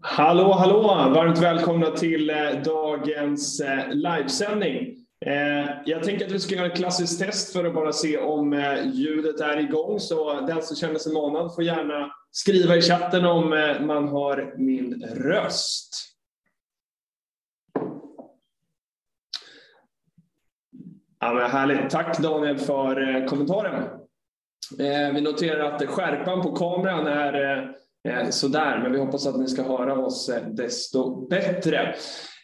Hallå, hallå! Varmt välkomna till eh, dagens eh, livesändning. Eh, jag tänker att vi ska göra ett klassiskt test för att bara se om ljudet är igång. Så den som känner sig manad får gärna skriva i chatten om man har min röst. Ja, men härligt. Tack Daniel för kommentaren. Vi noterar att skärpan på kameran är Eh, sådär, men vi hoppas att ni ska höra oss eh, desto bättre.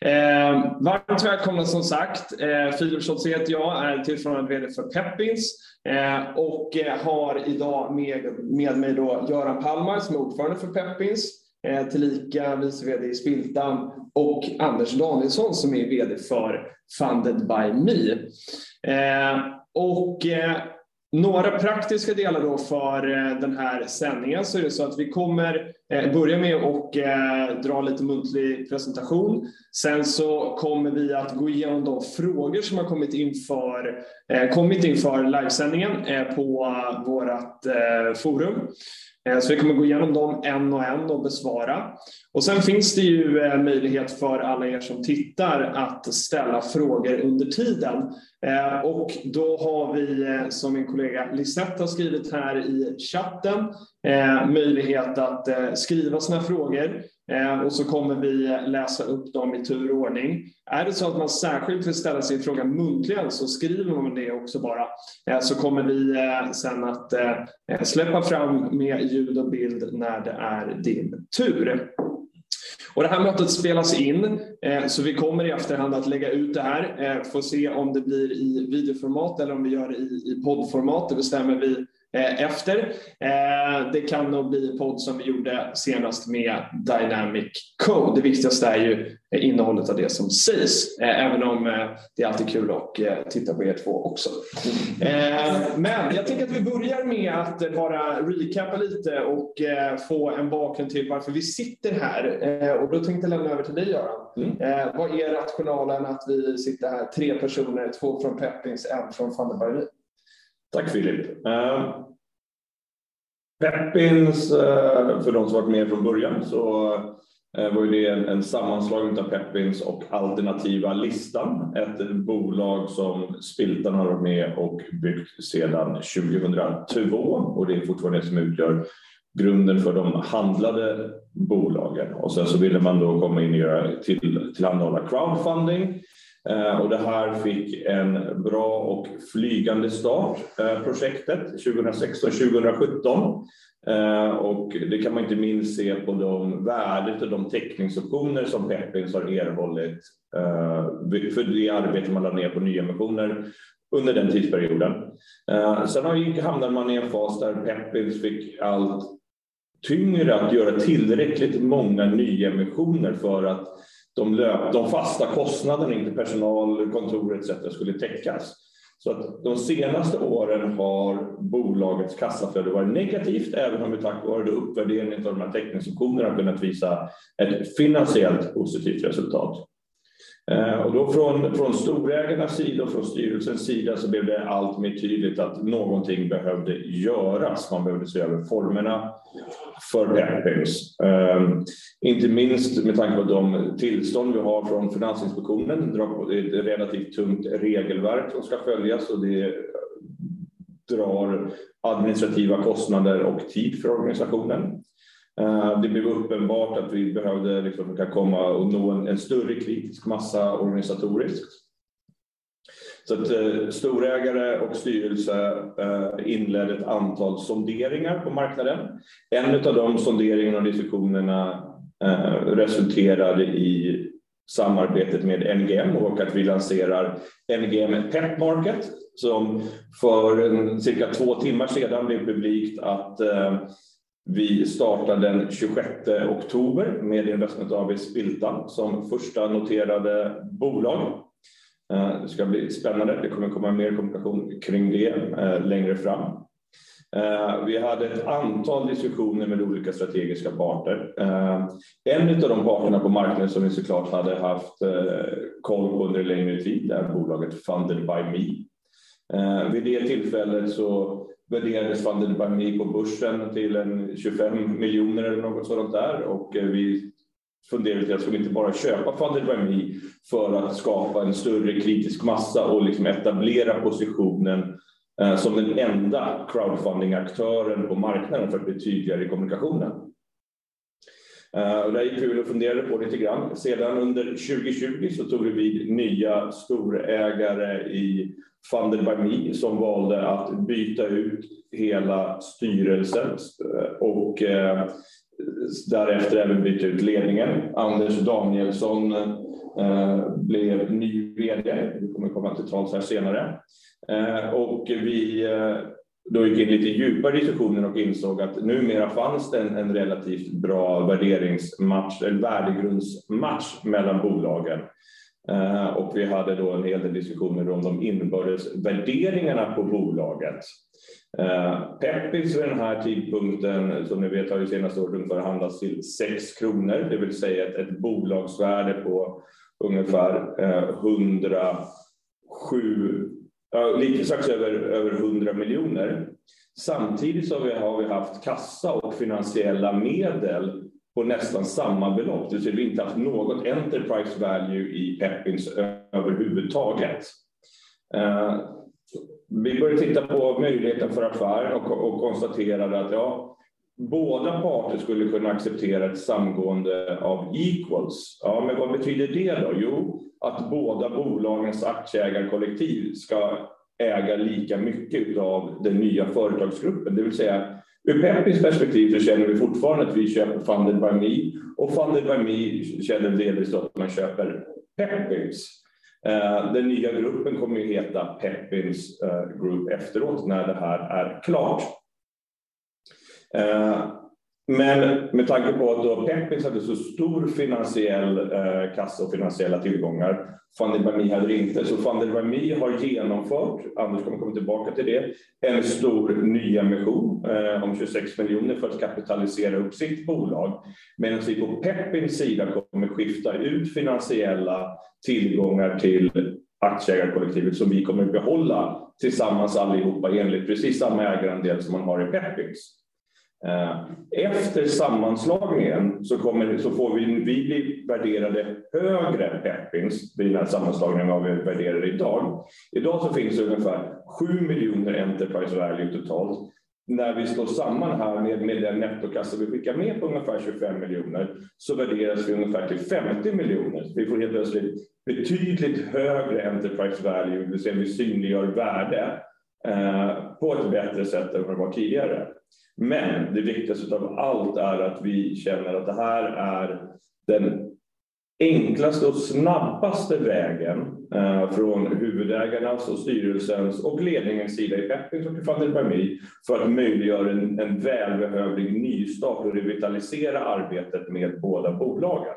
Eh, varmt välkomna som sagt. Eh, Filip Scholtz heter jag, är tillförordnad VD för Peppins eh, och eh, har idag med, med mig då Göran Palmar som är ordförande för Peppins, eh, tillika vice VD i Spiltan och Anders Danielsson som är VD för Funded by Me. Eh, och några praktiska delar då för eh, den här sändningen så är det så att vi kommer eh, börja med att eh, dra lite muntlig presentation. Sen så kommer vi att gå igenom de frågor som har kommit inför, kommit inför livesändningen på vårt forum. Eh, så vi kommer gå igenom dem en och en och besvara. Och sen finns det ju eh, möjlighet för alla er som tittar att ställa frågor under tiden. Eh, och då har vi, som min kollega Lisette har skrivit här i chatten, möjlighet att skriva sina frågor Eh, och så kommer vi läsa upp dem i tur och ordning. Är det så att man särskilt vill ställa sin fråga muntligen så skriver man det också bara. Eh, så kommer vi eh, sen att släppa fram med ljud och bild när det är din tur. Och det här mötet spelas in, så vi kommer i efterhand att lägga ut det här. Får se om det blir i videoformat eller om vi gör det i poddformat. Det bestämmer vi efter. Eh, det kan nog bli podd som vi gjorde senast med Dynamic Code. Det viktigaste är ju innehållet av det som sägs, eh, även om det är alltid kul att titta på er två också. Men jag tänker att vi börjar med att bara recapa lite och få en bakgrund till varför vi sitter här. Och då tänkte jag lämna över till dig Göran. Mm. Vad är rationalen att vi sitter här, tre personer, två från Peppins, en från Funderby? Tack Filip. Uh, Peppins, uh, för de som varit med från början, så uh, var ju det en, en sammanslagning av Peppins och Alternativa Listan. Ett bolag som Spiltan har varit med och byggt sedan 2002 och det är fortfarande det som utgör grunden för de handlade bolagen. Och sen så ville man då komma in och göra till, tillhandahålla crowdfunding Eh, och det här fick en bra och flygande start, eh, projektet 2016-2017. Eh, och det kan man inte minst se på de värdet och de täckningsoptioner som Pepins har erhållit för det arbete man lade ner på nyemissioner under den tidsperioden. Sen hamnade man i en fas där Pepins fick allt tyngre att göra tillräckligt många nyemissioner för att de, löp, de fasta kostnaderna, inte personal, kontor etc. skulle täckas. Så att de senaste åren har bolagets kassaflöde varit negativt, även om vi tack vare uppvärderingen av de här teckningsoptionerna har kunnat visa ett finansiellt positivt resultat. Eh, och då från, från storägarnas sida och från styrelsens sida så blev det allt mer tydligt att någonting behövde göras. Man behövde se över formerna för Peppins. Um, eh, inte minst med tanke på de tillstånd vi har från Finansinspektionen. Det är ett relativt tungt regelverk som ska följas och det drar administrativa kostnader och tid för organisationen. Eh, det blev uppenbart att vi behövde liksom komma och nå en, en större kritisk massa organisatoriskt. Så att eh, storägare och styrelse eh, inledde ett antal sonderingar på marknaden. En av de sonderingarna och diskussionerna eh, resulterade i samarbetet med NGM och att vi lanserar NGM Pet Market som för en, cirka två timmar sedan blev publikt att eh, vi startar den 26 oktober med Investment AB Spiltan som första noterade bolag. Eh, det ska bli spännande. Det kommer komma mer kommunikation kring det eh, längre fram. Eh, vi hade ett antal diskussioner med olika strategiska parter. En av de parterna på marknaden som vi såklart hade haft koll på under längre tid är bolaget Funded by Me. Vid det tillfället så värderades Funded by Me på börsen till en 25 miljoner eller något sådant där och eh, vi funderade till att vi inte bara köpa Funded by Me för att skapa en större kritisk massa och liksom etablera positionen eh, som den enda crowdfunding-aktören på marknaden för att bli tydligare i kommunikationen. Eh, det och där gick vi väl och funderade på lite grann. Sedan under 2020 så tog vi nya storägare i Funded by Me som valde att byta ut hela styrelsen eh, och eh, därefter även byta ut ledningen. Anders Danielsson blev ny VD. Vi kommer komma till tals här senare. Och vi då gick in lite djupare i diskussionen och insåg att numera fanns det en, en relativt bra värderingsmatch, en värdegrundsmatch mellan bolagen. Eh, och vi hade då en hel del diskussioner om de inbördes värderingarna på bolaget. Eh, Peppis vid den här tidpunkten, som ni vet har ju senaste året ungefär handlats till 6 kronor, det vill säga ett, ett bolagsvärde på ungefär eh, 107 ja, lite strax över, över 100 miljoner. Samtidigt så har vi, har vi haft kassa och finansiella medel på nästan samma belopp. Det vill vi inte haft något enterprise value i Peppins överhuvudtaget. Eh, vi började titta på möjligheten för affären och, och konstaterade att ja, båda parter skulle kunna acceptera ett samgående av equals. Ja, men vad betyder det då? Jo, att båda bolagens aktieägarkollektiv ska äga lika mycket av den nya företagsgruppen. Det vill säga, ur Peppins perspektiv så känner vi fortfarande att vi köper Funded by Me och Funded by Me känner delvis att man köper Peppins. Eh, den nya gruppen kommer att heta Peppins eh, Group efteråt när det här är klart. Eh, men med tanke på att då Peppins hade så stor finansiell eh, kassa och finansiella tillgångar, Funded by hade det inte. Så Funded by har genomfört, Anders kommer komma tillbaka till det, en stor nyemission eh, om 26 miljoner för att kapitalisera upp sitt bolag. Medan vi på Peppins sida kommer skifta ut finansiella tillgångar till aktieägarkollektivet som vi kommer behålla tillsammans allihopa enligt precis samma ägarandel som man har i Peppins. Eh, efter sammanslagningen så, kommer, så får vi, vi bli värderade högre Peppins vid den här sammanslagningen än vad vi värderar idag. Idag så finns det ungefär 7 miljoner Enterprise Value totalt. När vi slår samman här med, med den nettokassa vi skickar med på ungefär 25 miljoner så värderas vi ungefär till 50 miljoner. Vi får helt plötsligt betydligt högre Enterprise Value, det vill säga vi synliggör värde eh, på ett bättre sätt än vad det var tidigare. Men det viktigaste av allt är att vi känner att det här är den enklaste och snabbaste vägen eh, från huvudägarnas och styrelsens och ledningens sida i Peppins och Funded Bami för att möjliggöra en, en välbehövlig nystart och revitalisera arbetet med båda bolagen.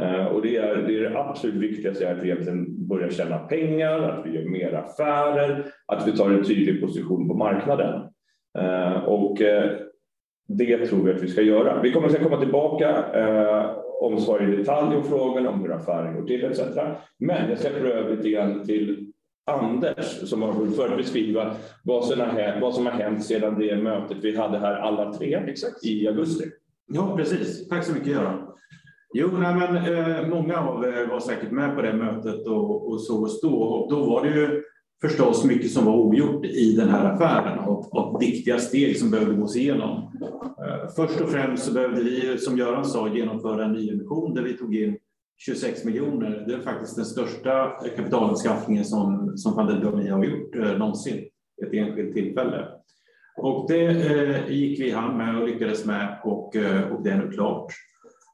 Eh, och det är, det är det absolut viktigaste är att vi egentligen börjar tjäna pengar, att vi gör mer affärer, att vi tar en tydlig position på marknaden. Eh, och eh, det tror vi att vi ska göra. Vi kommer att komma tillbaka eh, om svar i detalj om frågan om hur affären går till etc. Men jag släpper över lite grann till Anders som har för att beskriva vad som, har, vad som har hänt sedan det mötet vi hade här alla tre Exakt. i augusti. Ja, precis. Tack så mycket Göran. Jo, nej, men, eh, många av er var säkert med på det mötet och, och såg oss då. Och då var det ju förstås mycket som var ogjort i den här affären och, och viktiga steg som behövde gås igenom. Eh, först och främst så behövde vi, som Göran sa, genomföra en nyemission där vi tog in 26 miljoner. Det är faktiskt den största kapitalanskaffningen som, som Pandemi har gjort eh, någonsin, ett enskilt tillfälle. Och det eh, gick vi i hand med och lyckades med och, eh, och det är nu klart.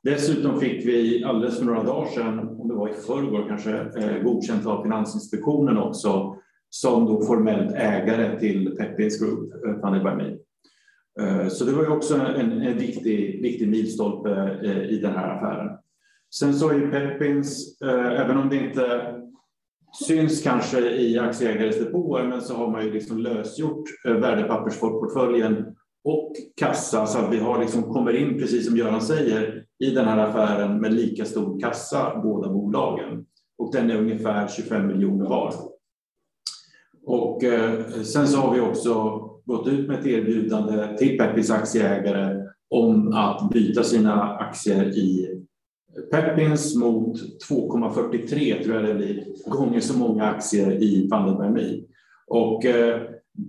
Dessutom fick vi alldeles för några dagar sedan, om det var i förrgår kanske, eh, godkänt av Finansinspektionen också som då formellt ägare till Peppins Group, eh, Fanny by Me. Eh, så det var ju också en, en viktig, viktig milstolpe eh, i den här affären. Sen så är ju Peppins, även om det inte syns kanske i aktieägares depåer, men så har man ju liksom lösgjort värdepappersportföljen och kassa så att vi har liksom kommer in, precis som Göran säger, i den här affären med lika stor kassa, båda bolagen. Och den är ungefär 25 miljoner var. Och eh, sen så har vi också gått ut med ett erbjudande till Peppins aktieägare om att byta sina aktier i Peppins mot 2,43 tror jag det blir, gånger så många aktier i Funded. Och eh,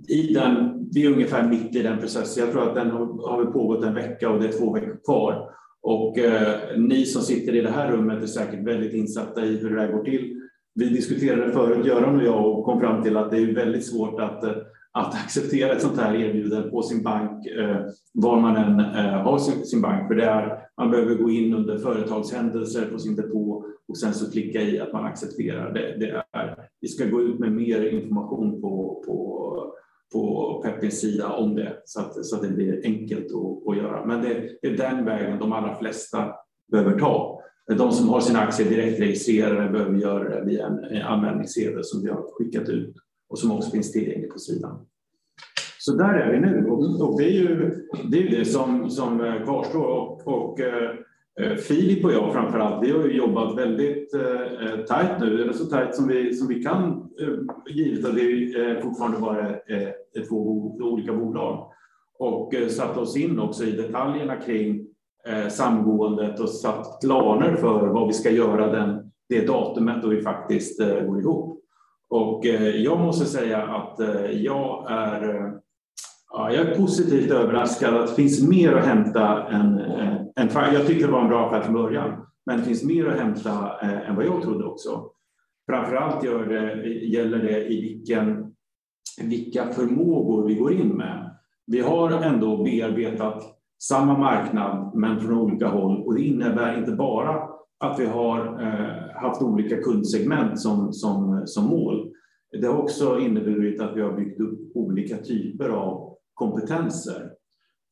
i den, vi är ungefär mitt i den processen. Jag tror att den har, har pågått en vecka och det är två veckor kvar. Och eh, ni som sitter i det här rummet är säkert väldigt insatta i hur det här går till. Vi diskuterade förut, Göran och jag, och kom fram till att det är väldigt svårt att eh, att acceptera ett sånt här erbjudande på sin bank, eh, var man än eh, har sin, sin, bank. För det är, man behöver gå in under företagshändelser på sin depå och sen så klicka i att man accepterar. Det, det är, vi ska gå ut med mer information på, på, på Peppins sida om det så att, så att det blir enkelt att, att göra. Men det, det är den vägen de allra flesta behöver ta. De som har sina aktier direkt registrerade behöver göra det via en anmälningssedel som vi har skickat ut och som också finns tillgänglig på sidan. Så där är vi nu och, det är ju det, är det som, som eh, kvarstår. Och, och eh, eh Filip och jag framför allt, vi har ju jobbat väldigt eh, eh tajt nu, eller så tajt som vi, som vi kan, eh, givet att vi eh, fortfarande bara är eh, två olika bolag. Och eh, satt oss in också i detaljerna kring Eh, samgåendet och satt planer för vad vi ska göra den, det datumet då vi faktiskt eh, går ihop. Och eh, jag måste säga att jag är, ja, jag är positivt överraskad att det finns mer att hämta än, än jag tyckte det var en bra affär från början, men det finns mer att hämta än vad jag trodde också. Framförallt gör det, gäller det i vilken, vilka förmågor vi går in med. Vi har ändå bearbetat samma marknad, men från olika håll och det innebär inte bara att vi har eh, haft olika kundsegment som, som, som mål. Det har också inneburit att vi har byggt upp olika typer av kompetenser.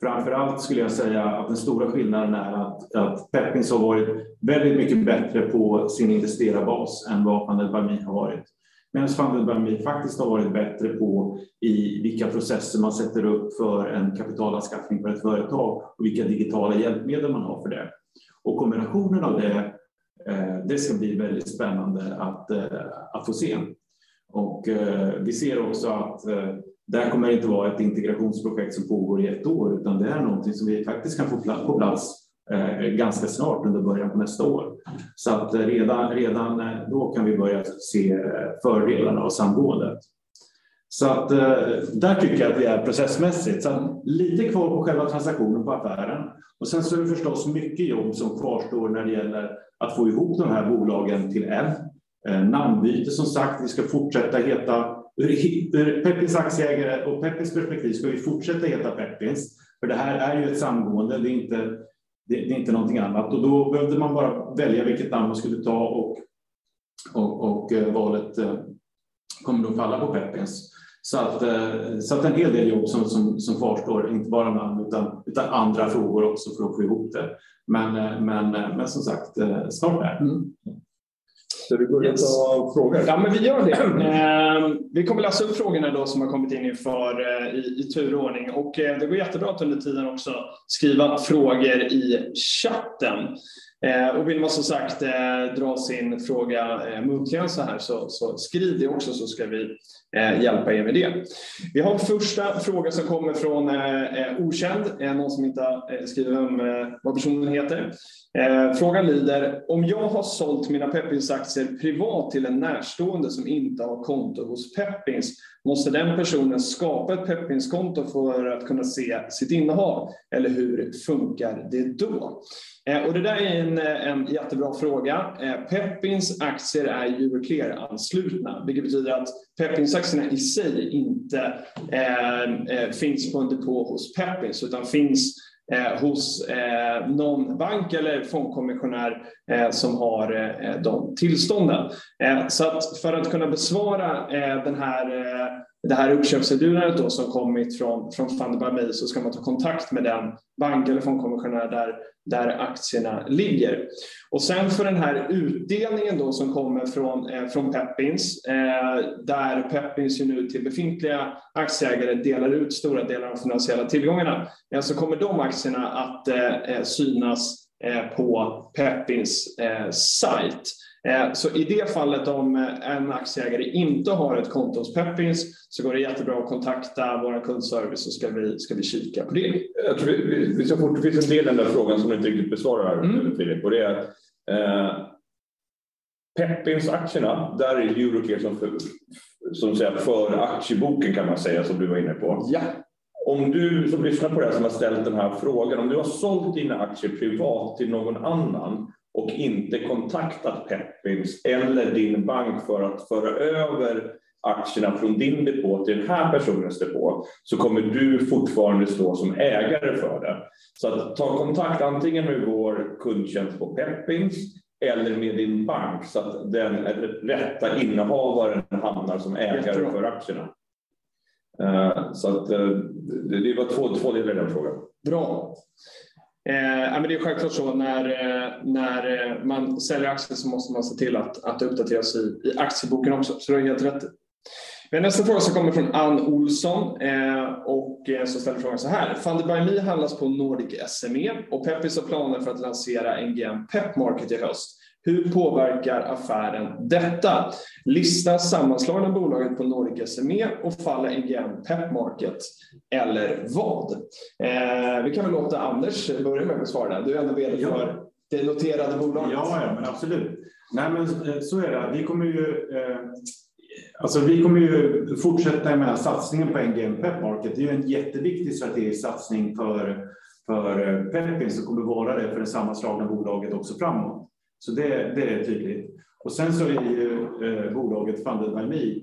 Framför allt skulle jag säga att den stora skillnaden är att, att Peppins har varit väldigt mycket bättre på sin investerarbas än vad Funded har varit. Medan Funded by Me faktiskt har varit bättre på i vilka processer man sätter upp för en kapitalanskaffning för ett företag och vilka digitala hjälpmedel man har för det. Och kombinationen av det, eh, det ska bli väldigt spännande att, eh, att få se. Och eh, vi ser också att det här kommer inte vara ett integrationsprojekt som pågår i ett år, utan det är någonting som vi faktiskt kan få på plats Eh, ganska snart under början på nästa år. Så att eh, redan, redan eh, då kan vi börja se fördelarna av samgåendet. Så att där tycker jag att vi är processmässigt. Så lite kvar på själva transaktionen på affären. Och sen så är det förstås mycket jobb som kvarstår när det gäller att få ihop de här bolagen till en. Namnbyte som sagt, vi ska fortsätta heta, ur Peppins aktieägare och Peppins perspektiv ska vi fortsätta heta Peppins. För det här är ju ett samgående, det är inte, det, det är inte någonting annat. Och då behövde man bara välja vilket namn man skulle ta och, och, och eh, valet eh, kommer då falla på Peppins. Så att, eh, så att en hel del jobb som, som, som kvarstår, inte bara namn utan, utan andra frågor också för att få ihop det. Men, men, men som sagt, snart där. Mm. Ska vi börja yes. ta frågor? Ja, men vi gör det. vi kommer läsa upp frågorna då som har kommit in inför i, i turordning och det går jättebra att under tiden också skriva frågor i chatten. Eh, och vill man som sagt eh, dra sin fråga eh, muntligen så här så, så skriv det också så ska vi eh, hjälpa er med det. Vi har första fråga som kommer från eh, eh, okänd, någon som inte har skrivit om vad personen heter. Frågan lyder, om jag har sålt mina Peppins-aktier privat till en närstående som inte har konto hos Peppins, måste den personen skapa ett Peppins-konto för att kunna se sitt innehav? Eller hur funkar det då? Eh, och det där är en, eh, en jättebra fråga. Eh, Peppins aktier är Euroclear-anslutna, vilket betyder att Peppins-aktierna i sig inte eh, finns på en depå hos Peppins, utan finns eh, hos eh, någon bank eller fondkommissionär som har de tillstånden. så att för att kunna besvara den här det här uppköpserbjudandet då som kommit från, från Funded by Me så ska man ta kontakt med den bank eller fondkommissionär där, där aktierna ligger. Och sen för den här utdelningen då som kommer från, eh, från Peppins, eh, där Peppins ju nu till befintliga aktieägare delar ut stora delar av de finansiella tillgångarna, eh, så kommer de aktierna att eh, eh synas på Peppins sajt. Eh, så i det fallet om eh, en aktieägare inte har ett konto hos Peppins så går det jättebra att kontakta vår kundservice så ska vi, ska vi kika på det. Jag tror vi, vi, så fort det finns en del i den där frågan som du inte riktigt besvarar mm. Filip och det är Peppins-aktierna, där är Euroclear som, för, som säger, för aktieboken kan man säga, som du var inne på. Ja. Om du som lyssnar på det här som har ställt den här frågan, om du har sålt dina aktier privat till någon annan och inte kontaktat Peppins eller din bank för att föra över aktierna från din depå till den här personens depå så kommer du fortfarande stå som ägare för det. Så att ta kontakt antingen med vår kundtjänst på Peppins eller med din bank så att den rätta innehavaren hamnar som ägare Jättebra. för aktierna. Eh, så att eh, det var två, två delar i den frågan. Bra. Eh, men det är självklart så när, eh, när man säljer aktier så måste man se till att, att uppdateras i, i aktieboken också. Så du har helt rätt. Men nästa fråga som kommer från Ann Olsson eh, och eh, så ställer frågan så här. Funded by Me handlas på Nordic SME och Peppis har planer för att lansera NGM Pep Market i höst. Hur påverkar affären detta? Listas sammanslagna bolaget på Nordic SME och faller NGM Pep Market eller vad? Eh, vi kan väl låta Anders börja med att besvara det. Du är ändå vd ja. för det noterade bolaget. Ja, ja men absolut. Nej, men eh, så är det. Vi kommer ju eh, Alltså vi kommer ju fortsätta med satsningen på NGM Pep Market. Det är en jätteviktig strategisk satsning för, för eh, Pepin som kommer vara det för det sammanslagna bolaget också framåt. Så det, det är tydligt. Och sen så är ju eh, bolaget Funded by Me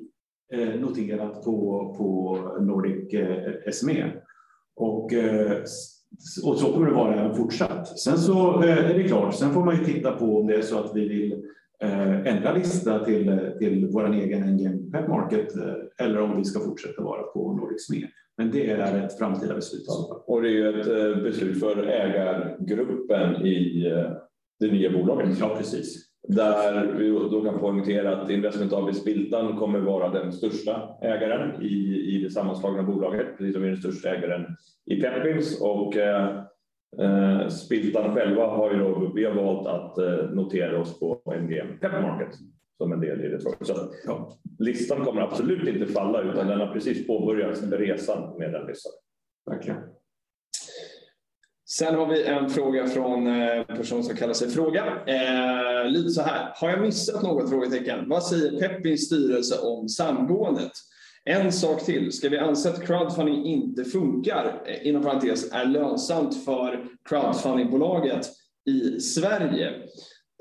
eh, noterat på, på Nordic eh, SME. Och, eh, och så kommer det vara även fortsatt. Sen så eh, är det klart, sen får man ju titta på om det är så att vi vill eh, ändra lista till, till vår egen NGM Pet Market eh, eller om vi ska fortsätta vara på Nordic SME. Men det är ett framtida beslut. Och det är ju ett eh, beslut för ägargruppen i eh, det nya bolaget. Ja, precis. Där vi då kan poängtera att Investment AB Spiltan kommer vara den största ägaren i, i det sammanslagna bolaget, precis som vi är den största ägaren i Pepins. Och eh, eh, Spiltan själva har ju då, vi har valt att eh, notera oss på MGM Pep Market som en del i det. Så ja, listan kommer absolut inte falla utan den har precis påbörjat resan med den listan. Verkligen. Sen har vi en fråga från eh, en person som kallar sig Fråga. Eh, lite så här. Har jag missat något? frågetecken? Vad säger Peppins styrelse om samgåendet? En sak till. Ska vi anse att crowdfunding inte funkar, eh, inom parentes, är lönsamt för crowdfundingbolaget i Sverige?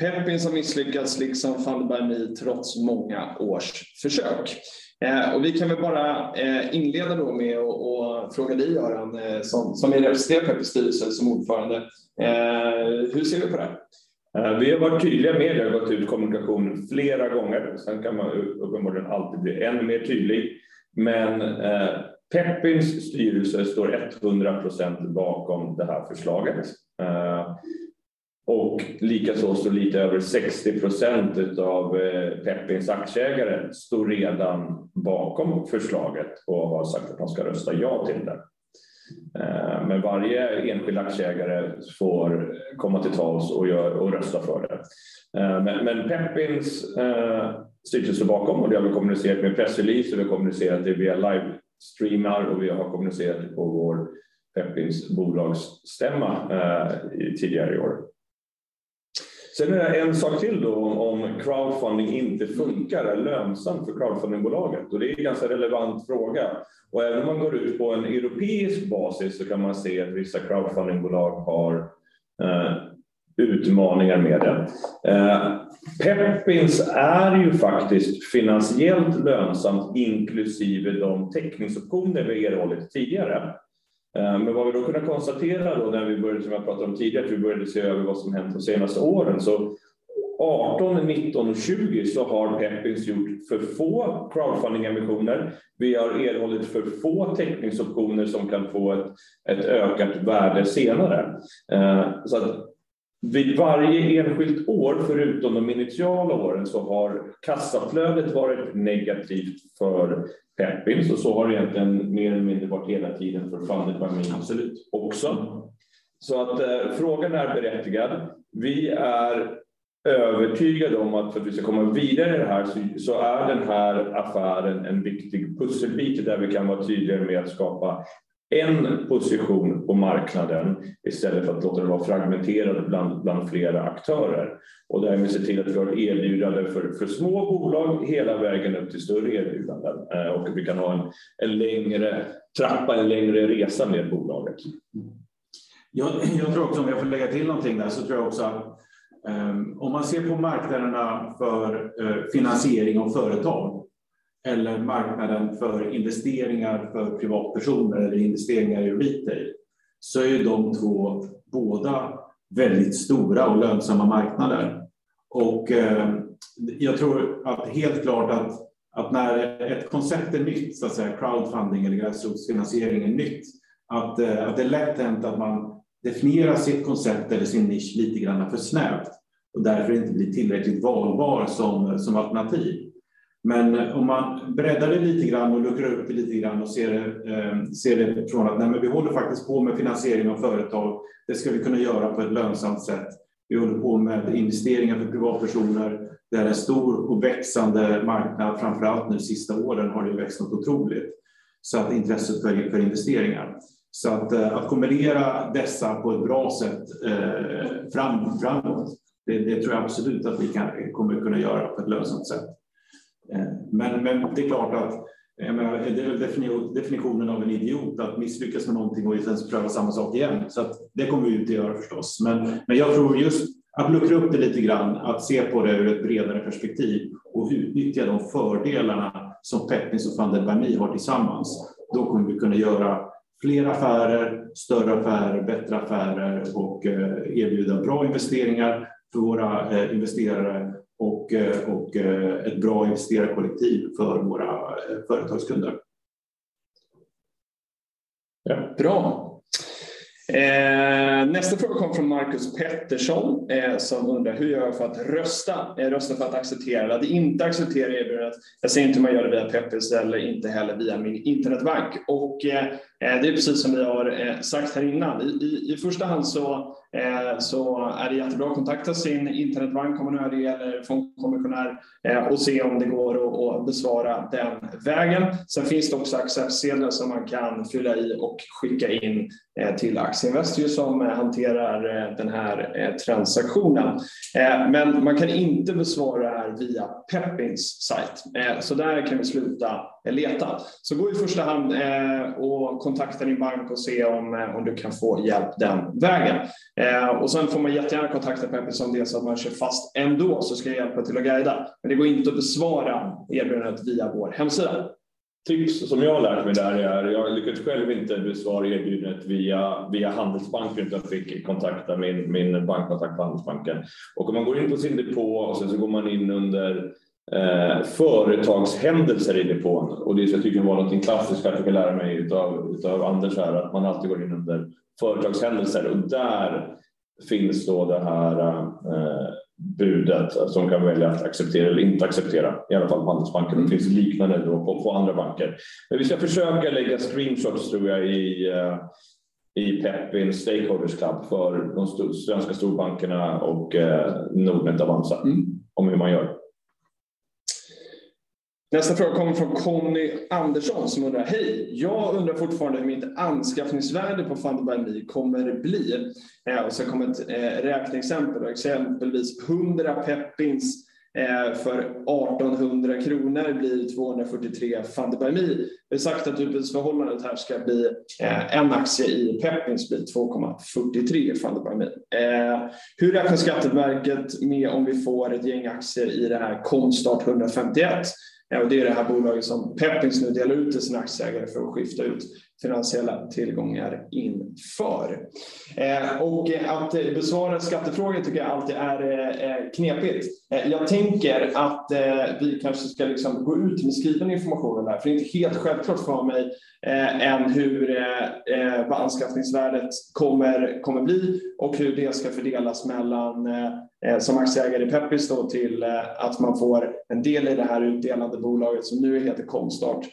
Peppins har misslyckats liksom Funded Me trots många års försök. Eh, och vi kan väl bara eh, inleda då med att fråga dig Göran eh, som, som är representerad Peppers styrelse som ordförande. Eh, hur ser du på det? Eh, vi har varit tydliga med det, har gått ut kommunikation flera gånger. Sen kan man uppenbarligen alltid bli ännu mer tydlig. Men eh, Peppins styrelse står 100 procent bakom det här förslaget. Och likaså står lite över 60 procent av eh, Peppins aktieägare står redan bakom förslaget och har sagt att de ska rösta ja till det. Eh, men varje enskild aktieägare får komma till tals och, gör, och rösta för det. Eh, men, men Peppins styrelse står bakom och det har vi kommunicerat med pressrelease och vi har kommunicerat det via livestreamar och vi har kommunicerat det på vår Peppins bolagsstämma tidigare i år. Sen är det en sak till då om crowdfunding inte funkar, är lönsamt för crowdfundingbolaget och det är en ganska relevant fråga. Och även om man går ut på en europeisk basis så kan man se att vissa crowdfundingbolag har eh, utmaningar med det. Eh, Peppins är ju faktiskt finansiellt lönsamt inklusive de täckningsoptioner vi erhållit tidigare. Eh, men vad vi då kunde konstatera då när vi började, som jag pratade om tidigare, att vi började se över vad som hänt de senaste åren, så 18, 19 och 20 så har Peppins gjort för få crowdfunding-emissioner. Vi har erhållit för få täckningsoptioner som kan få ett, ett ökat värde senare. Eh, så att vid varje enskilt år, förutom de initiala åren, så har kassaflödet varit negativt för Peppins och så har det egentligen mer eller mindre varit hela tiden för Funded by Me Absolut. också. Så att eh, frågan är berättigad. Vi är övertygade om att för att vi ska komma vidare i det här så, så är den här affären en viktig pusselbit där vi kan vara tydligare med att skapa en position på marknaden istället för att låta det vara fragmenterat bland, bland flera aktörer. Och därmed se till att vi har erbjudande för, för små bolag hela vägen upp till större erbjudanden. Eh, och vi kan ha en, en längre trappa, en längre resa med bolaget. Jag, jag tror också, om jag får lägga till någonting där, så tror jag också att ehm, om man ser på marknaderna för eh, finansiering av företag eller marknaden för investeringar för privatpersoner eller investeringar i retail så är ju de två båda väldigt stora och lönsamma marknader. Och eh, jag tror att helt klart att, att när ett koncept är nytt, så att säga, crowdfunding eller gräsrotsfinansiering är nytt, att, eh, att det är lätt hänt att man definierar sitt koncept eller sin nisch lite grann för snävt och därför inte blir tillräckligt valbar som, som alternativ. Men eh, om man breddar det lite grann och luckrar upp det lite grann och ser det, eh, ser det från att nej, men vi håller faktiskt på med finansiering av företag. Det ska vi kunna göra på ett lönsamt sätt. Vi håller på med investeringar för privatpersoner. Det är en stor och växande marknad. Framför allt nu sista åren har det växt något otroligt. Så att intresset för, för investeringar. Så att, eh, att kombinera dessa på ett bra sätt eh, fram, framåt, det, det, tror jag absolut att vi kan, kommer kunna göra på ett lönsamt sätt. Eh, men, men det är klart att menar, det är definitionen av en idiot att misslyckas med någonting och sen pröva samma sak igen. Så det kommer vi inte göra förstås. Men, men jag tror just att luckra upp det lite grann, att se på det ur ett bredare perspektiv och utnyttja de fördelarna som Peppins och van der by har tillsammans. Då kommer vi kunna göra fler affärer, större affärer, bättre affärer och eh, erbjuda bra investeringar för våra eh, investerare och, eh, och eh, ett bra investerarkollektiv för våra eh, företagskunder. Ja. Bra. Eh, nästa fråga kom från Marcus Pettersson eh, som undrar hur gör jag för att rösta? Eh, rösta för att acceptera eller att inte acceptera erbjudandet. Jag säger inte hur man gör det via Peppers eller inte heller via min internetbank. Och Eh, det är precis som vi har eh, sagt här innan. I, i, i första hand så eh, så är det jättebra att kontakta sin internetbank om man är det eller fondkommissionär och se om det går att besvara den vägen. Sen finns det också acceptsedlar som man kan fylla i och skicka in till Aktieinvest som hanterar den här transaktionen. Men man kan inte besvara det här via Peppins sajt, så där kan vi sluta leta. Så gå i första hand eh, och kontakta din bank och se om, eh, om du kan få hjälp den vägen. Eh, och sen får man jättegärna kontakta Peppis om det är så att man kör fast ändå så ska jag hjälpa till att guida. Men det går inte att besvara erbjudandet via vår hemsida. Tips som jag har lärt mig där är, jag lyckades själv inte besvara erbjudandet via, via Handelsbanken utan fick kontakta min, min bankkontakt på Handelsbanken. Och om man går in på sin depå och sen så går man in under eh, företagshändelser i depån och det jag tycker var något klassiskt jag fick lära mig utav, utav Anders här att man alltid går in under företagshändelser och där finns då det här eh, budet som kan välja att acceptera eller inte acceptera, i alla fall på Handelsbanken. Det finns liknande då på, på andra banker. Men vi ska försöka lägga screenshots tror jag i, eh, i Pepin Stakeholders Club för de svenska storbankerna och eh, Nordnet Avanza mm. om hur man gör. Nästa fråga kommer från Conny Andersson som undrar Hej! Jag undrar fortfarande hur mitt anskaffningsvärde på Funderby kommer bli. Eh, och så kommer ett eh, räkneexempel. Exempelvis 100 peppins eh, för 1800 kronor blir 243 Funderby Me. Vi har sagt att utbytesförhållandet här ska bli eh, en aktie i Peppins blir 2,43 Funderby Me. Eh, hur räknar Skatteverket med om vi får ett gäng aktier i det här Komstart 151? Och det är det här bolaget som Peppins nu delar ut till sina aktieägare för att skifta ut finansiella tillgångar inför. Eh, och att besvara skattefrågor tycker jag alltid är eh, knepigt. Eh, jag tänker att eh, vi kanske ska liksom gå ut med skriven information där, för det är inte helt självklart för mig eh, än hur, eh, vad anskaffningsvärdet kommer, kommer bli och hur det ska fördelas mellan som aktieägare i Peppis då till att man får en del i det här utdelande bolaget som nu heter Komstart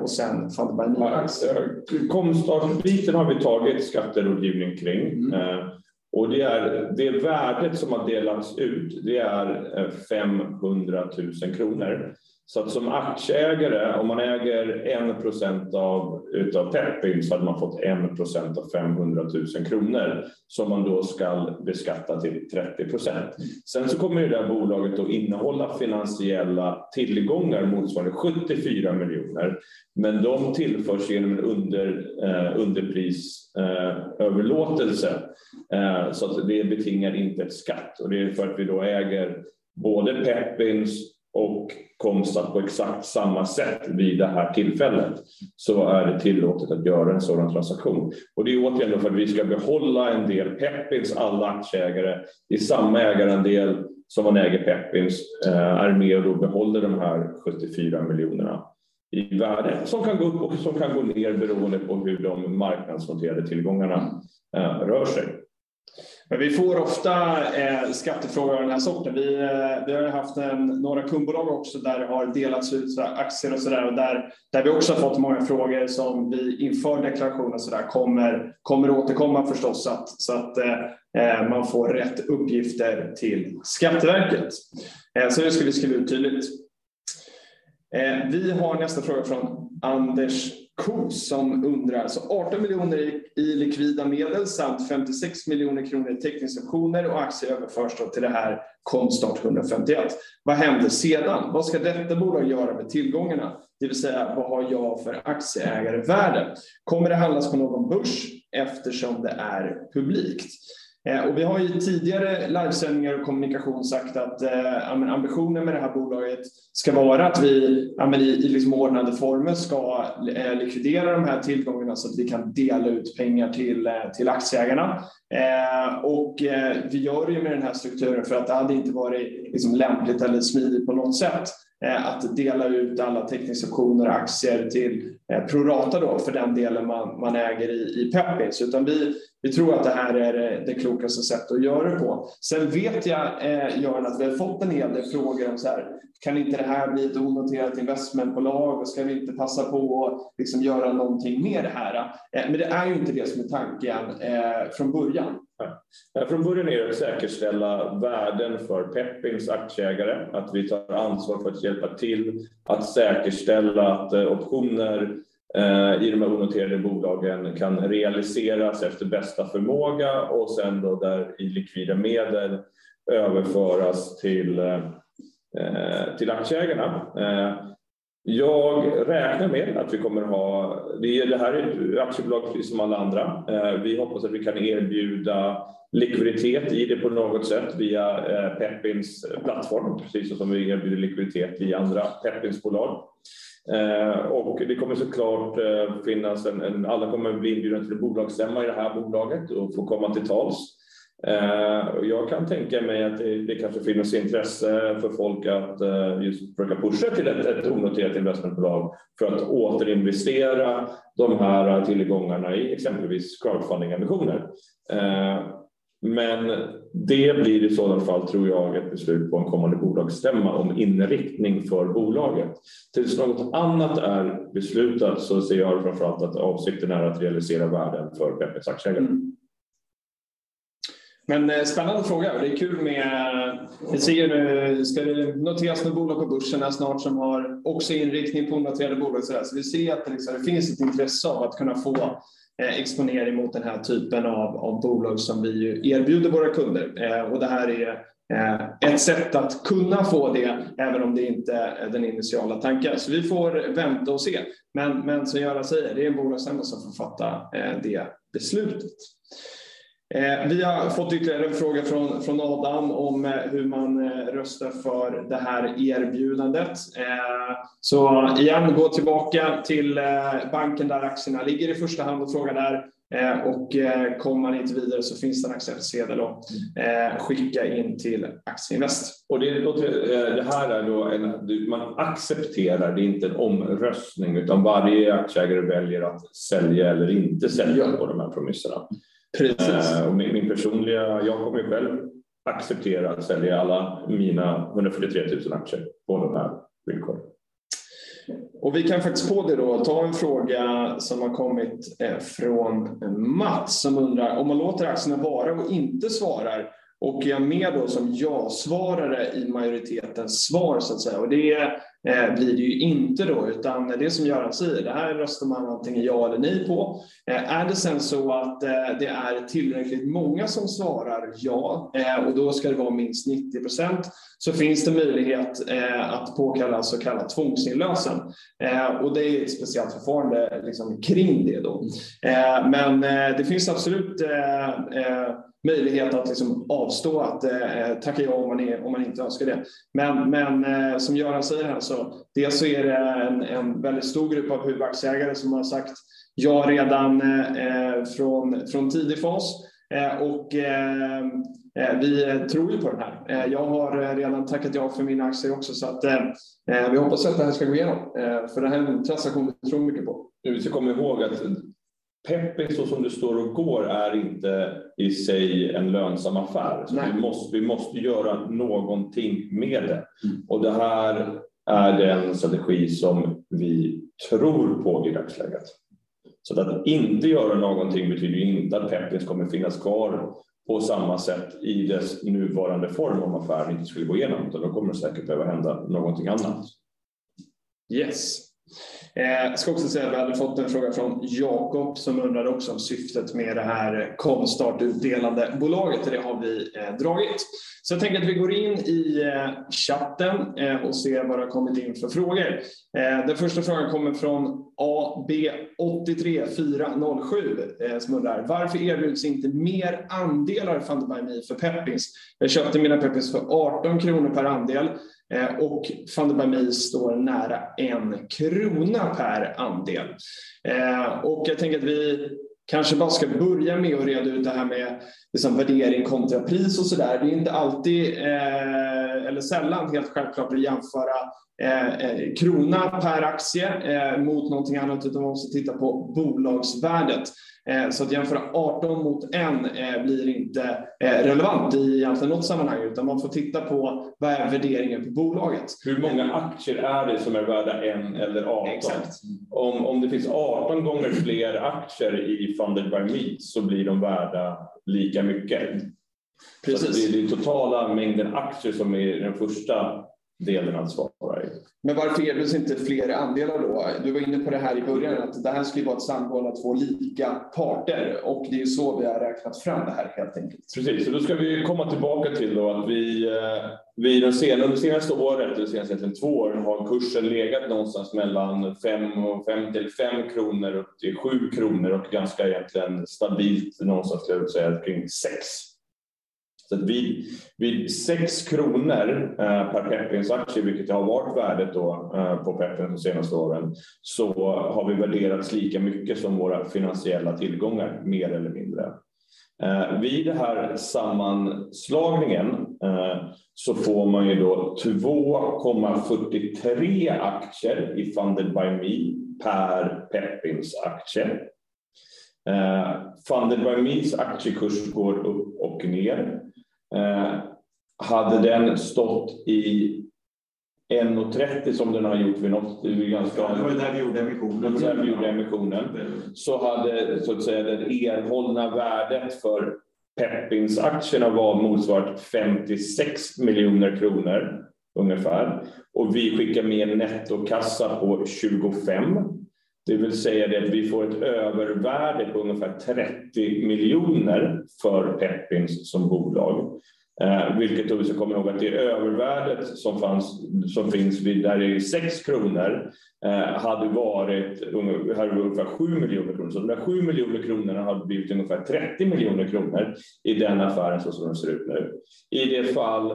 och sen Funderby Komstartbiten har vi tagit skatterådgivning kring. Mm. Eh, och det, är, det värdet som har delats ut det är 500 eh, 000 kronor. Så att som aktieägare, om man äger 1 procent av utav Peppin så hade man fått 1 procent av 500 000 kronor som man då ska beskatta till 30 procent. Sen så kommer ju det här bolaget att innehålla finansiella tillgångar motsvarande 74 miljoner. Men de tillförs genom en under, eh, underprisöverlåtelse eh, eh, så att det betingar inte ett skatt och det är för att vi då äger både Peppins och Komstat på exakt samma sätt vid det här tillfället så är det tillåtet att göra en sådan transaktion. Och det är återigen för att vi ska behålla en del Peppins, alla aktieägare i samma ägarandel som man äger Peppins eh, är med och då behåller de här 74 miljonerna i värde som kan gå upp och som kan gå ner beroende på hur de marknadsnoterade tillgångarna eh, rör sig. Men vi får ofta eh, skattefrågor av den här sorten. Vi, eh, vi har haft en, några kundbolag också där det har delats ut så aktier och sådär och där, där vi också har fått många frågor som vi inför deklarationen så där kommer, kommer återkomma förstås så att, så att eh, eh man får rätt uppgifter till Skatteverket. Eh, så det ska vi skriva ut tydligt. Eh, vi har nästa fråga från Anders Kos som undrar, så 18 miljoner i likvida medel samt 56 miljoner kronor i teckningsoptioner och aktier överförs då till det här Konstart 151. Vad händer sedan? Vad ska detta bolag göra med tillgångarna? Det vill säga, vad har jag för aktieägarvärde? Kommer det handlas på någon börs eftersom det är publikt? Eh, och vi har i tidigare livesändningar och kommunikation sagt att eh, ambitionen med det här bolaget ska vara att vi ja, i, i liksom ordnade former ska eh, likvidera de här tillgångarna så att vi kan dela ut pengar till, eh, till aktieägarna. Eh, och eh, vi gör det ju med den här strukturen för att det hade inte varit liksom, lämpligt eller smidigt på något sätt eh, att dela ut alla teckningsoptioner och aktier till eh, prorata då för den delen man, man äger i, i Peppins. Utan vi, vi tror att det här är eh, det klokaste sättet att göra det på. Sen vet jag, eh, Göran, att vi har fått en hel del frågor om så här, kan inte det här bli ett onoterat investmentbolag och ska vi inte passa på att liksom göra någonting med det här? Eh, men det är ju inte det som är tanken eh, från början. Ja. Från början är det att säkerställa värden för peppings aktieägare, att vi tar ansvar för att hjälpa till att säkerställa att eh, optioner Eh, i de här onoterade bolagen kan realiseras efter bästa förmåga och sen då där i likvida medel överföras till, eh, till aktieägarna. Eh, jag räknar med att vi kommer ha, det här är ett aktiebolag precis som alla andra. Vi hoppas att vi kan erbjuda likviditet i det på något sätt via eh, Peppins plattform, precis som vi erbjuder likviditet i andra Peppinsbolag. Eh, och det kommer såklart eh, finnas en, en alla kommer bli inbjudna till en bolagsstämma i det här bolaget och få komma till tals. Eh, jag kan tänka mig att det, det kanske finns intresse för folk att just försöka pusha till ett, ett onoterat investmentbolag för att återinvestera de här tillgångarna i exempelvis crowdfunding-emissioner. Men det blir i sådana fall, tror jag, ett beslut på en kommande bolagsstämma om inriktning för bolaget. Tills något annat är beslutat så ser jag framförallt att avsikten är att realisera värden för Peppes aktieägare. Mm. Men eh, spännande fråga det är kul med, eh, vi ser nu, ska det noteras med bolag på börsen snart som har också inriktning på noterade bolag. Så, så vi ser att det, liksom, det finns ett intresse av att kunna få Eh, exponering mot den här typen av, av bolag som vi erbjuder våra kunder. Eh, och det här är eh, ett sätt att kunna få det, även om det inte är den initiala tanken. Så vi får vänta och se. Men, men som Göran säger, det är en som får fatta eh, det beslutet. Eh, vi har fått ytterligare en fråga från, från Adam om eh, hur man eh, röstar för det här erbjudandet. Så igen, gå tillbaka till banken där aktierna ligger i första hand och fråga där. Och kommer man inte vidare så finns det en acceptsedel att skicka in till Aktieinvest. Och det, det här är då en, man accepterar, det är inte en omröstning utan varje aktieägare väljer att sälja eller inte sälja på de här premisserna. Precis. Eh, och min, min personliga, jag kommer själv acceptera att sälja alla mina 143 000 aktier på de här villkoren. Och vi kan faktiskt på det då ta en fråga som har kommit eh, från Mats som undrar om man låter aktierna vara och inte svarar och är med då som ja-svarare i majoritetens svar så att säga. Och det eh, blir det ju inte då, utan det som Göran säger, det här röstar man antingen ja eller nej på. Eh, är det sen så att eh, det är tillräckligt många som svarar ja, eh, och då ska det vara minst 90 procent, så finns det möjlighet eh, att påkalla så kallad tvångsinlösen. Eh, och det är ett speciellt förfarande liksom, kring det då. Eh, men eh, det finns absolut möjlighet att liksom avstå att eh, eh, tacka ja om man, är, om man inte önskar det. Men, men eh, som Göran säger här så dels så är det en, en väldigt stor grupp av huvudaktieägare som har sagt ja redan eh, eh från, från tidig fas. Eh, och eh, eh vi tror ju på den här. jag har redan tackat ja för mina aktier också så att vi hoppas att det här ska gå igenom. för det här är en transaktion vi tror mycket på. Du ska komma ihåg att Peppin så som det står och går är inte i sig en lönsam affär. Så vi, måste, vi måste göra någonting med det. Mm. Och det här är den strategi som vi tror på i dagsläget. Så att inte göra någonting betyder inte att Peppins kommer finnas kvar på samma sätt i dess nuvarande form om affären inte skulle gå igenom. Utan då kommer det säkert behöva hända någonting annat. Yes. Eh, jag ska också säga att vi hade fått en fråga från Jakob som undrade också om syftet med det här Komstart-utdelande bolaget. Det har vi eh, dragit. Så jag tänker att vi går in i eh, chatten och ser vad det har kommit in för frågor. Den första frågan kommer från AB83407 som undrar varför erbjuds inte mer andelar Funded by Me för Peppins? Jag köpte mina Peppins för 18 kronor per andel Eh, och Funderby står nära en krona per andel. Eh, och jag tänker att vi kanske bara ska börja med att reda ut det här med liksom värdering kontra pris och sådär. Det är inte alltid, eh, eller sällan, helt självklart att jämföra eh, krona per aktie mot någonting annat, utan man måste titta på bolagsvärdet. Eh, så att jämföra 18 mot 1 eh, blir inte eh, relevant i egentligen något sammanhang, utan man får titta på vad är värderingen på bolaget. Hur många aktier är det som är värda 1 eller 18? Exakt. Om, om det finns 18 gånger fler aktier i Funded by Me så blir de värda lika mycket. Precis. Så det är den totala mängden aktier som är den första delen att svara i. Men varför erbjuds inte fler andelar då? Du var inne på det här i början, att det här skulle vara ett samgående av två lika parter och det är så vi har räknat fram det här helt enkelt. Precis, och då ska vi komma tillbaka till då att vi, eh, vi den senaste, under senaste året, eller senaste två åren, har kursen legat någonstans mellan 5 och 5 till 5 kronor upp till 7 kronor och ganska egentligen stabilt någonstans, skulle jag säga, kring 6. Så att vid, vid 6 kronor eh, per Pepins aktie, vilket har varit värdet då, eh, på Pepins de senaste åren, så har vi värderats lika mycket som våra finansiella tillgångar, mer eller mindre. Eh, vid den här sammanslagningen eh, så får man ju då 2,43 aktier i Funded by Me per Pepins aktie. Eh, Funded by Me's aktiekurs går upp och ner. Eh, hade den stått i 1,30 som den har gjort vid något... Ganska, det var där vi gjorde emissionen. Där vi gjorde emissionen. Så hade så att säga, det erhållna värdet för Peppins-aktierna var motsvarat 56 miljoner kronor ungefär. Och vi skickar med en nettokassa på 25. Det vill säga det att vi får ett övervärde på ungefär 30 miljoner för Pepins som bolag. Eh, vilket då vi ska komma ihåg att det övervärdet som, fanns, som finns vid, där är 6 kronor Eh, hade varit hade ungefär 7 miljoner kronor. Så de där 7 miljoner kronorna hade blivit ungefär 30 miljoner kronor i den affären så som den ser ut nu. I det fall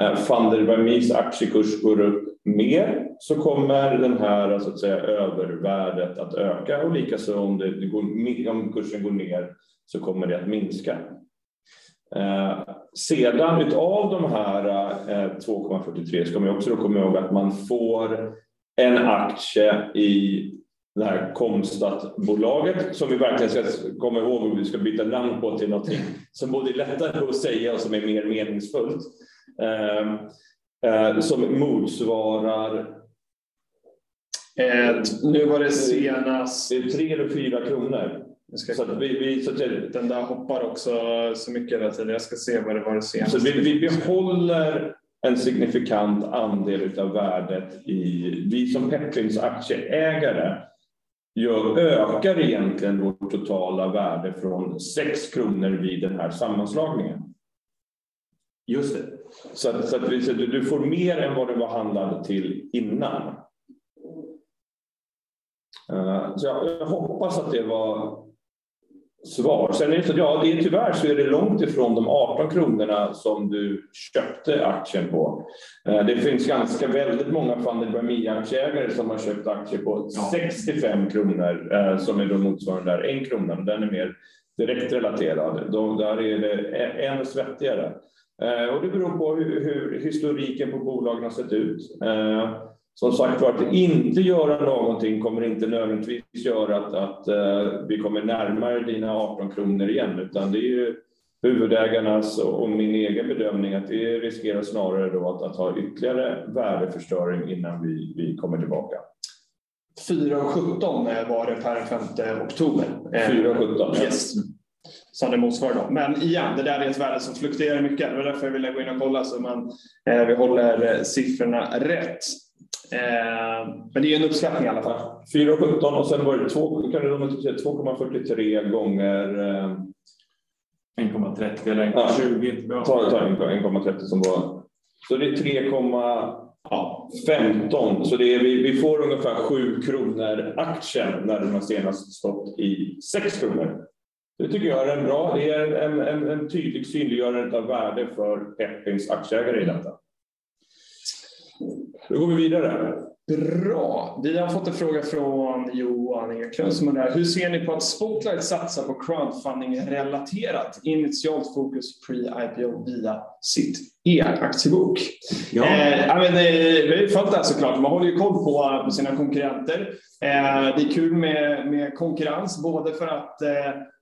eh, van der by aktiekurs går upp mer så kommer den här så att säga, övervärdet att öka och likaså om, det går, om kursen går ner så kommer det att minska. Eh, sedan utav de här eh, 2,43 ska man också då komma ihåg att man får en aktie i det här Komstat-bolaget som vi verkligen ska komma ihåg om vi ska byta namn på till någonting som både är lättare att säga och som är mer meningsfullt. Eh, eh, som motsvarar eh, nu var det senast... Det är tre eller fyra kronor. Så vi, vi, så till, den där hoppar också så mycket hela tiden. Jag ska se vad det var senast. Så vi, vi behåller en signifikant andel av värdet i... Vi som Peppins aktieägare gör, ökar egentligen vårt totala värde från 6 kronor vid den här sammanslagningen. Just det. Så, att, så att vi, så du får mer än vad du var handlad till innan. Uh, så jag, jag, hoppas att det var svar. Sen är det så ja, det är, tyvärr så är det långt ifrån de 18 kronorna som du köpte aktien på. Uh, det finns ganska väldigt många Funded by Me-aktieägare som har köpt aktier på ja. 65 kronor uh, som är då motsvarande där 1 krona. Den är mer direkt relaterad. De, där är det ännu svettigare. Eh, och det beror på hur, hur historiken på bolagen har sett ut. Som sagt var, att inte göra någonting kommer inte nödvändigtvis göra att, att uh, vi kommer närmare dina 18 kronor igen, utan det är ju huvudägarnas och min egen bedömning att vi riskerar snarare då att, att ha ytterligare värdeförstöring innan vi, vi kommer tillbaka. 4,17 var det per 5 oktober. 4,17 yes som det motsvarar. Då. Men igen, det där är ett värde som fluktuerar mycket. Det var därför jag ville gå in och kolla så man, eh, vi håller eh, siffrorna rätt. Eh, men det är en uppskattning i alla fall. 4,17 och sen var det 2,43 gånger eh, 1,30 eller 1,20. Ja, ta, ta 1,30 som var. Så det är 3,15. Så det är, vi, vi får ungefär 7 kronor aktien när den har senast stått i 6 kronor. Det tycker jag är en bra, det är en, en, en tydlig synliggörande av värde för Peppins aktieägare i detta. Då går vi vidare. Bra. Vi har fått en fråga från Johan Eklund som undrar hur ser ni på att Spotlight satsar på crowdfunding relaterat initialt fokus pre-IPO via sitt e-aktiebok? Ja. Eh, men, eh, vi har ju följt det här såklart. Man håller ju koll på, på sina konkurrenter. Eh, det är kul med, med konkurrens, både för att eh,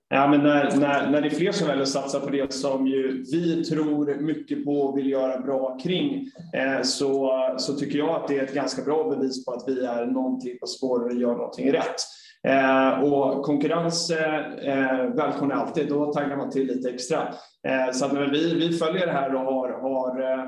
Ja, men när, när, när det är fler som väljer att satsa på det som ju vi tror mycket på och vill göra bra kring eh, så, så tycker jag att det är ett ganska bra bevis på att vi är någonting på spåret och gör någonting rätt. Eh, och konkurrens eh, eh välkomnar alltid, då taggar man till lite extra. Eh, så att vi, vi följer det här och har, har, eh,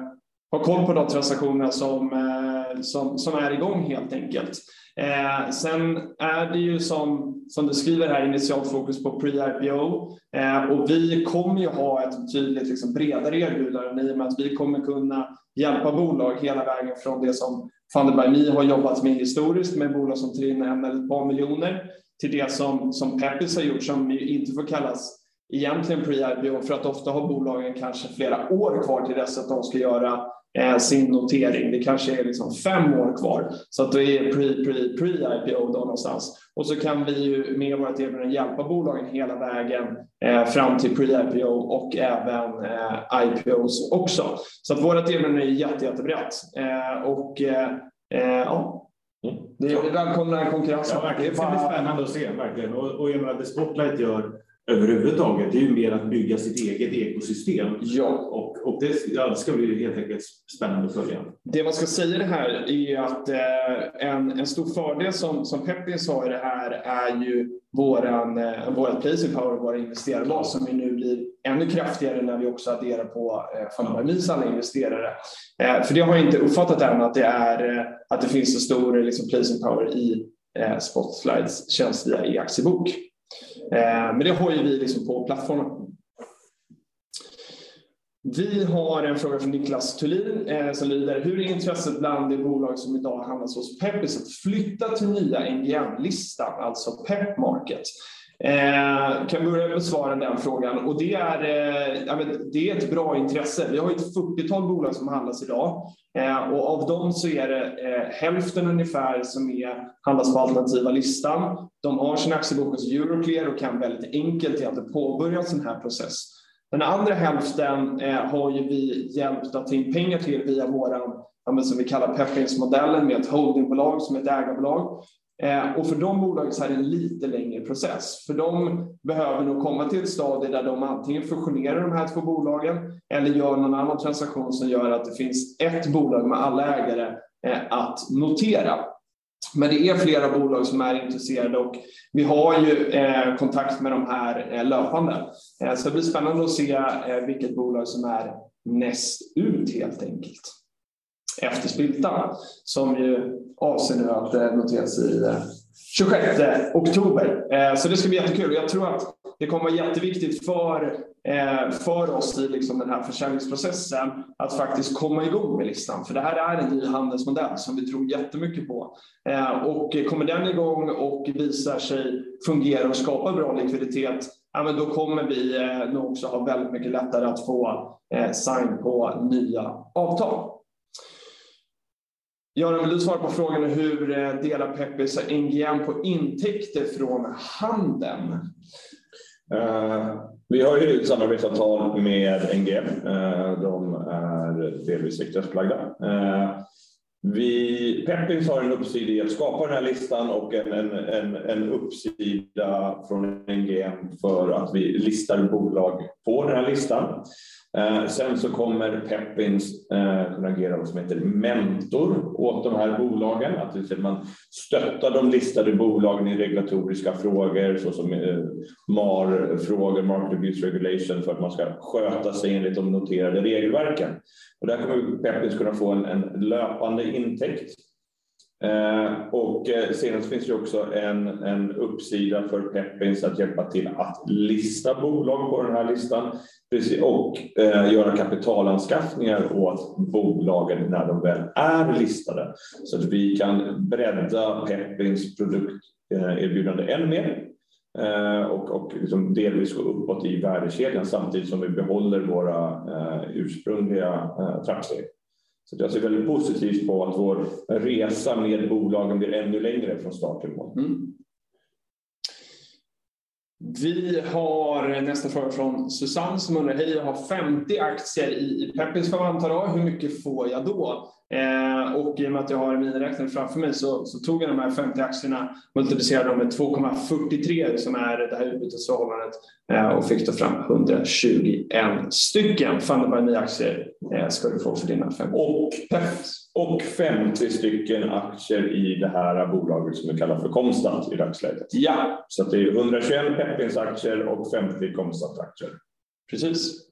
har koll på de transaktioner som, eh, som, som är igång helt enkelt. Eh, sen är det ju som, som du skriver här initialt fokus på pre-IPO eh, och vi kommer ju ha ett betydligt liksom, bredare erbjudande i och med att vi kommer kunna hjälpa bolag hela vägen från det som Funded by Me har jobbat med historiskt med bolag som tar in en eller ett par miljoner till det som, som Peppis har gjort som ju inte får kallas egentligen pre-IPO för att ofta har bolagen kanske flera år kvar till dess att de ska göra eh, sin notering. Det kanske är liksom fem år kvar så att det är pre-pre-pre-IPO då någonstans. Och så kan vi ju med vårt erbjudande hjälpa bolagen hela vägen eh, fram till pre-IPO och även eh, IPOs också. Så att vårt erbjudande är jätte, jättebrett eh, och eh, eh, ja. Mm. Det är välkomna konkurrens. Ja, verkligen. Det ska bli spännande att se. Verkligen. Och, och jag menar, det Spotlight gör överhuvudtaget. Det är ju mer att bygga sitt eget ekosystem. Ja. Och, och det, ja, det ska bli helt enkelt spännande att följa. Det man ska säga det här är att eh, en, en stor fördel som, som Peppin sa i det här är ju våran, eh, vårat placing power, våra investerarbas som ju nu blir ännu kraftigare när vi också adderar på eh, Fundamentals alla investerare. Eh, för det har jag inte uppfattat än att det, är, eh, att det finns en stor liksom, placing power i eh, Spotlights tjänst via e-aktiebok. Eh, men det har ju vi liksom på plattformen. Vi har en fråga från Niklas Thulin eh, som lyder Hur är intresset bland de bolag som idag handlas hos Peppis att flytta till nya NGM-listan, alltså Pep Market? Eh, kan börja besvara den frågan och det är, eh, ja, det är ett bra intresse. Vi har ett 40-tal bolag som handlas idag eh, och av dem så är det eh, hälften ungefär som är, handlas på alternativa listan. De har sin aktiebok hos Euroclear och kan väldigt enkelt egentligen påbörja en sån här process. Den andra hälften eh, har ju vi hjälpt att ta in pengar till via vår, som vi kallar Pepins-modellen med ett holdingbolag som ett ägarbolag Eh, och för de bolagen så är det en lite längre process. För de behöver nog komma till ett stadie där de antingen fusionerar de här två bolagen eller gör någon annan transaktion som gör att det finns ett bolag med alla ägare eh, att notera. Men det är flera bolag som är intresserade och vi har ju eh, kontakt med de här eh, löpande. Eh, så det blir spännande att se eh, vilket bolag som är näst ut helt enkelt. Efter Spiltan, som ju avser nu att eh, noteras i eh, 26 oktober. Eh, så det ska bli jättekul. Jag tror att det kommer vara jätteviktigt för, för oss i liksom den här försäljningsprocessen att faktiskt komma igång med listan. För det här är en ny handelsmodell som vi tror jättemycket på. Och kommer den igång och visar sig fungera och skapa bra likviditet ja, men då kommer vi nog också ha väldigt mycket lättare att få sign på nya avtal. Göran, vill du svara på frågan hur eh, delar Peppis NGM på intäkter från handeln? Uh, vi har ju ett samarbetsavtal med NGM. Uh, eh, de är delvis sekretessbelagda. Uh, vi, Peppins har en uppsida i att skapa den här listan och en, en, en, en uppsida från NGM för att vi listar bolag på den här listan. Eh, sen så kommer Peppins eh, kunna agera vad som heter mentor åt de här bolagen. Att man stöttar de listade bolagen i regulatoriska frågor såsom eh, MAR-frågor, Market Abuse Regulation, för att man ska sköta sig enligt de noterade regelverken. Och där kommer Peppins kunna få en, en löpande intäkt Eh, och eh, senast finns det också en, en uppsida för Pepins att hjälpa till att lista bolag på den här listan och eh, göra kapitalanskaffningar åt bolagen när de väl är listade. Så att vi kan bredda Pepins produkterbjudande eh, ännu mer eh, och, och liksom delvis gå uppåt i värdekedjan samtidigt som vi behåller våra ursprungliga trappsteg. Så jag ser väldigt positivt på att vår resa med bolagen blir ännu längre från start till mål. Mm. Vi har nästa fråga från Susanne som undrar, hej jag har 50 aktier i Peppins får hur mycket får jag då? Eh, och i och med att jag har miniräknaren framför mig så, så, tog jag de här 50 aktierna, multiplicerade dem med 2,43 som är det här utbytesförhållandet eh, och fick då fram 121 stycken Funded by aktier eh, ska du få för dina 50. Och, och 50 stycken aktier i det här bolaget som vi kallar för Konstant i dagsläget. Ja. Så det är 121 Peppins aktier och 50 Konstant aktier. Precis.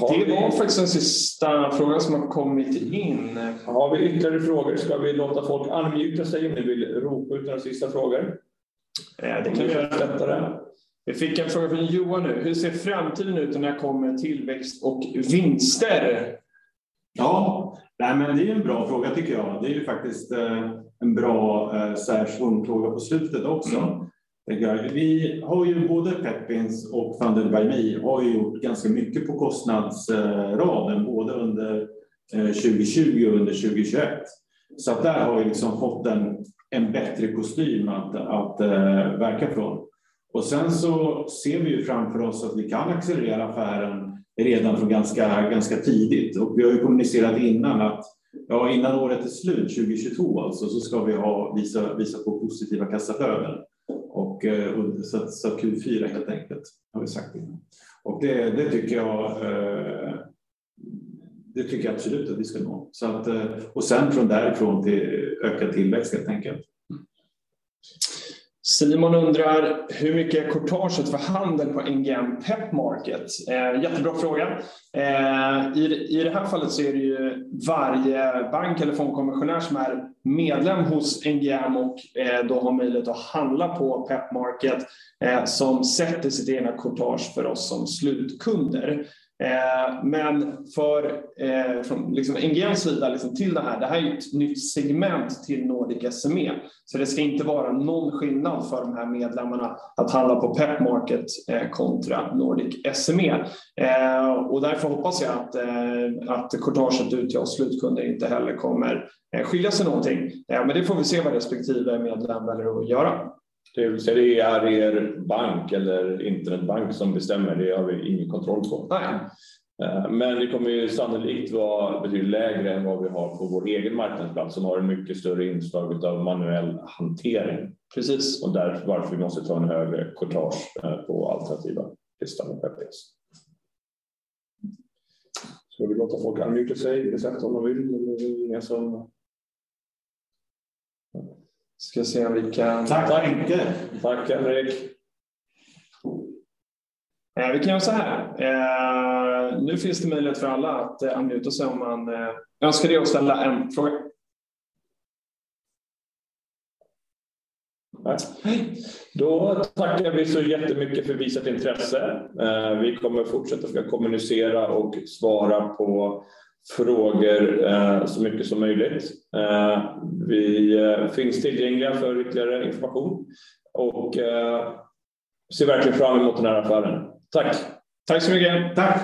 Det vi... var faktiskt den sista frågan som har kommit in. Har vi ytterligare frågor ska vi låta folk unmuta sig om ni vill ropa ut några sista frågor. Ja, det kan vi göra. Vi fick en fråga från Johan nu. Hur ser framtiden ut när det kommer tillväxt och vinster? Ja, nej, men det är en bra fråga tycker jag. Det är ju faktiskt eh, en bra eh, svungfråga på slutet också. Mm. Vi har ju både Peppins och Funded by Me har ju gjort ganska mycket på kostnadsraden både under eh, 2020 och under 2021. Så att där har vi liksom fått en, en bättre kostym att, att uh, verka från. Och sen så ser vi ju framför oss att vi kan accelerera affären redan från ganska, ganska tidigt. Och vi har ju kommunicerat innan att ja, innan året är slut, 2022 alltså, så ska vi ha, visa, visa på positiva kassaflöden. Och, eh, och så, så Q4 helt enkelt, har vi sagt innan. Och det, det tycker jag eh, det tycker jag absolut att vi ska nå. Så att, eh, och sen från därifrån till ökad tillväxt helt enkelt. Simon undrar hur mycket är courtaget för handel på NGM Pep Market? Eh, jättebra fråga. Eh, i, I det här fallet så är det ju varje bank eller fondkommissionär som är medlem hos NGM och eh, då har möjlighet att handla på Pep Market eh, som sätter sitt egna courtage för oss som slutkunder. Eh, men för eh, från liksom NGMs sida liksom till det här, det här är ett nytt segment till Nordic SME. Så det ska inte vara någon skillnad för de här medlemmarna att handla på Pep Market eh, kontra Nordic SME. Eh, och därför hoppas jag att, eh, att courtaget ut till oss slutkunder inte heller kommer eh, skilja sig någonting. Men det får vi se vad respektive medlem väljer att göra. Det vill säga det är er bank eller internetbank som bestämmer, det har vi ingen kontroll på. Nej. Eh, men det kommer ju sannolikt vara betydligt lägre än vad vi har på vår egen marknadsplats som har en mycket större inslag av manuell hantering. Precis. Och därför varför vi måste ta en högre courtage eh, på alternativa listan och PPS. Ska vi låta folk unmuta sig recept om de vill? Eller inga som Ska se vilka... Tack Henke. Tack Henrik. Eh, vi kan göra så här. Eh, nu finns det möjlighet för alla att eh, unmuta sig om man eh, önskar det och ställa en fråga. Då tackar vi så jättemycket för visat intresse. Eh, vi kommer fortsätta försöka kommunicera och svara på frågor eh, så mycket som möjligt. Eh, vi finns tillgängliga för ytterligare information och ser verkligen fram emot den här affären. Tack! Tack så mycket! Tack!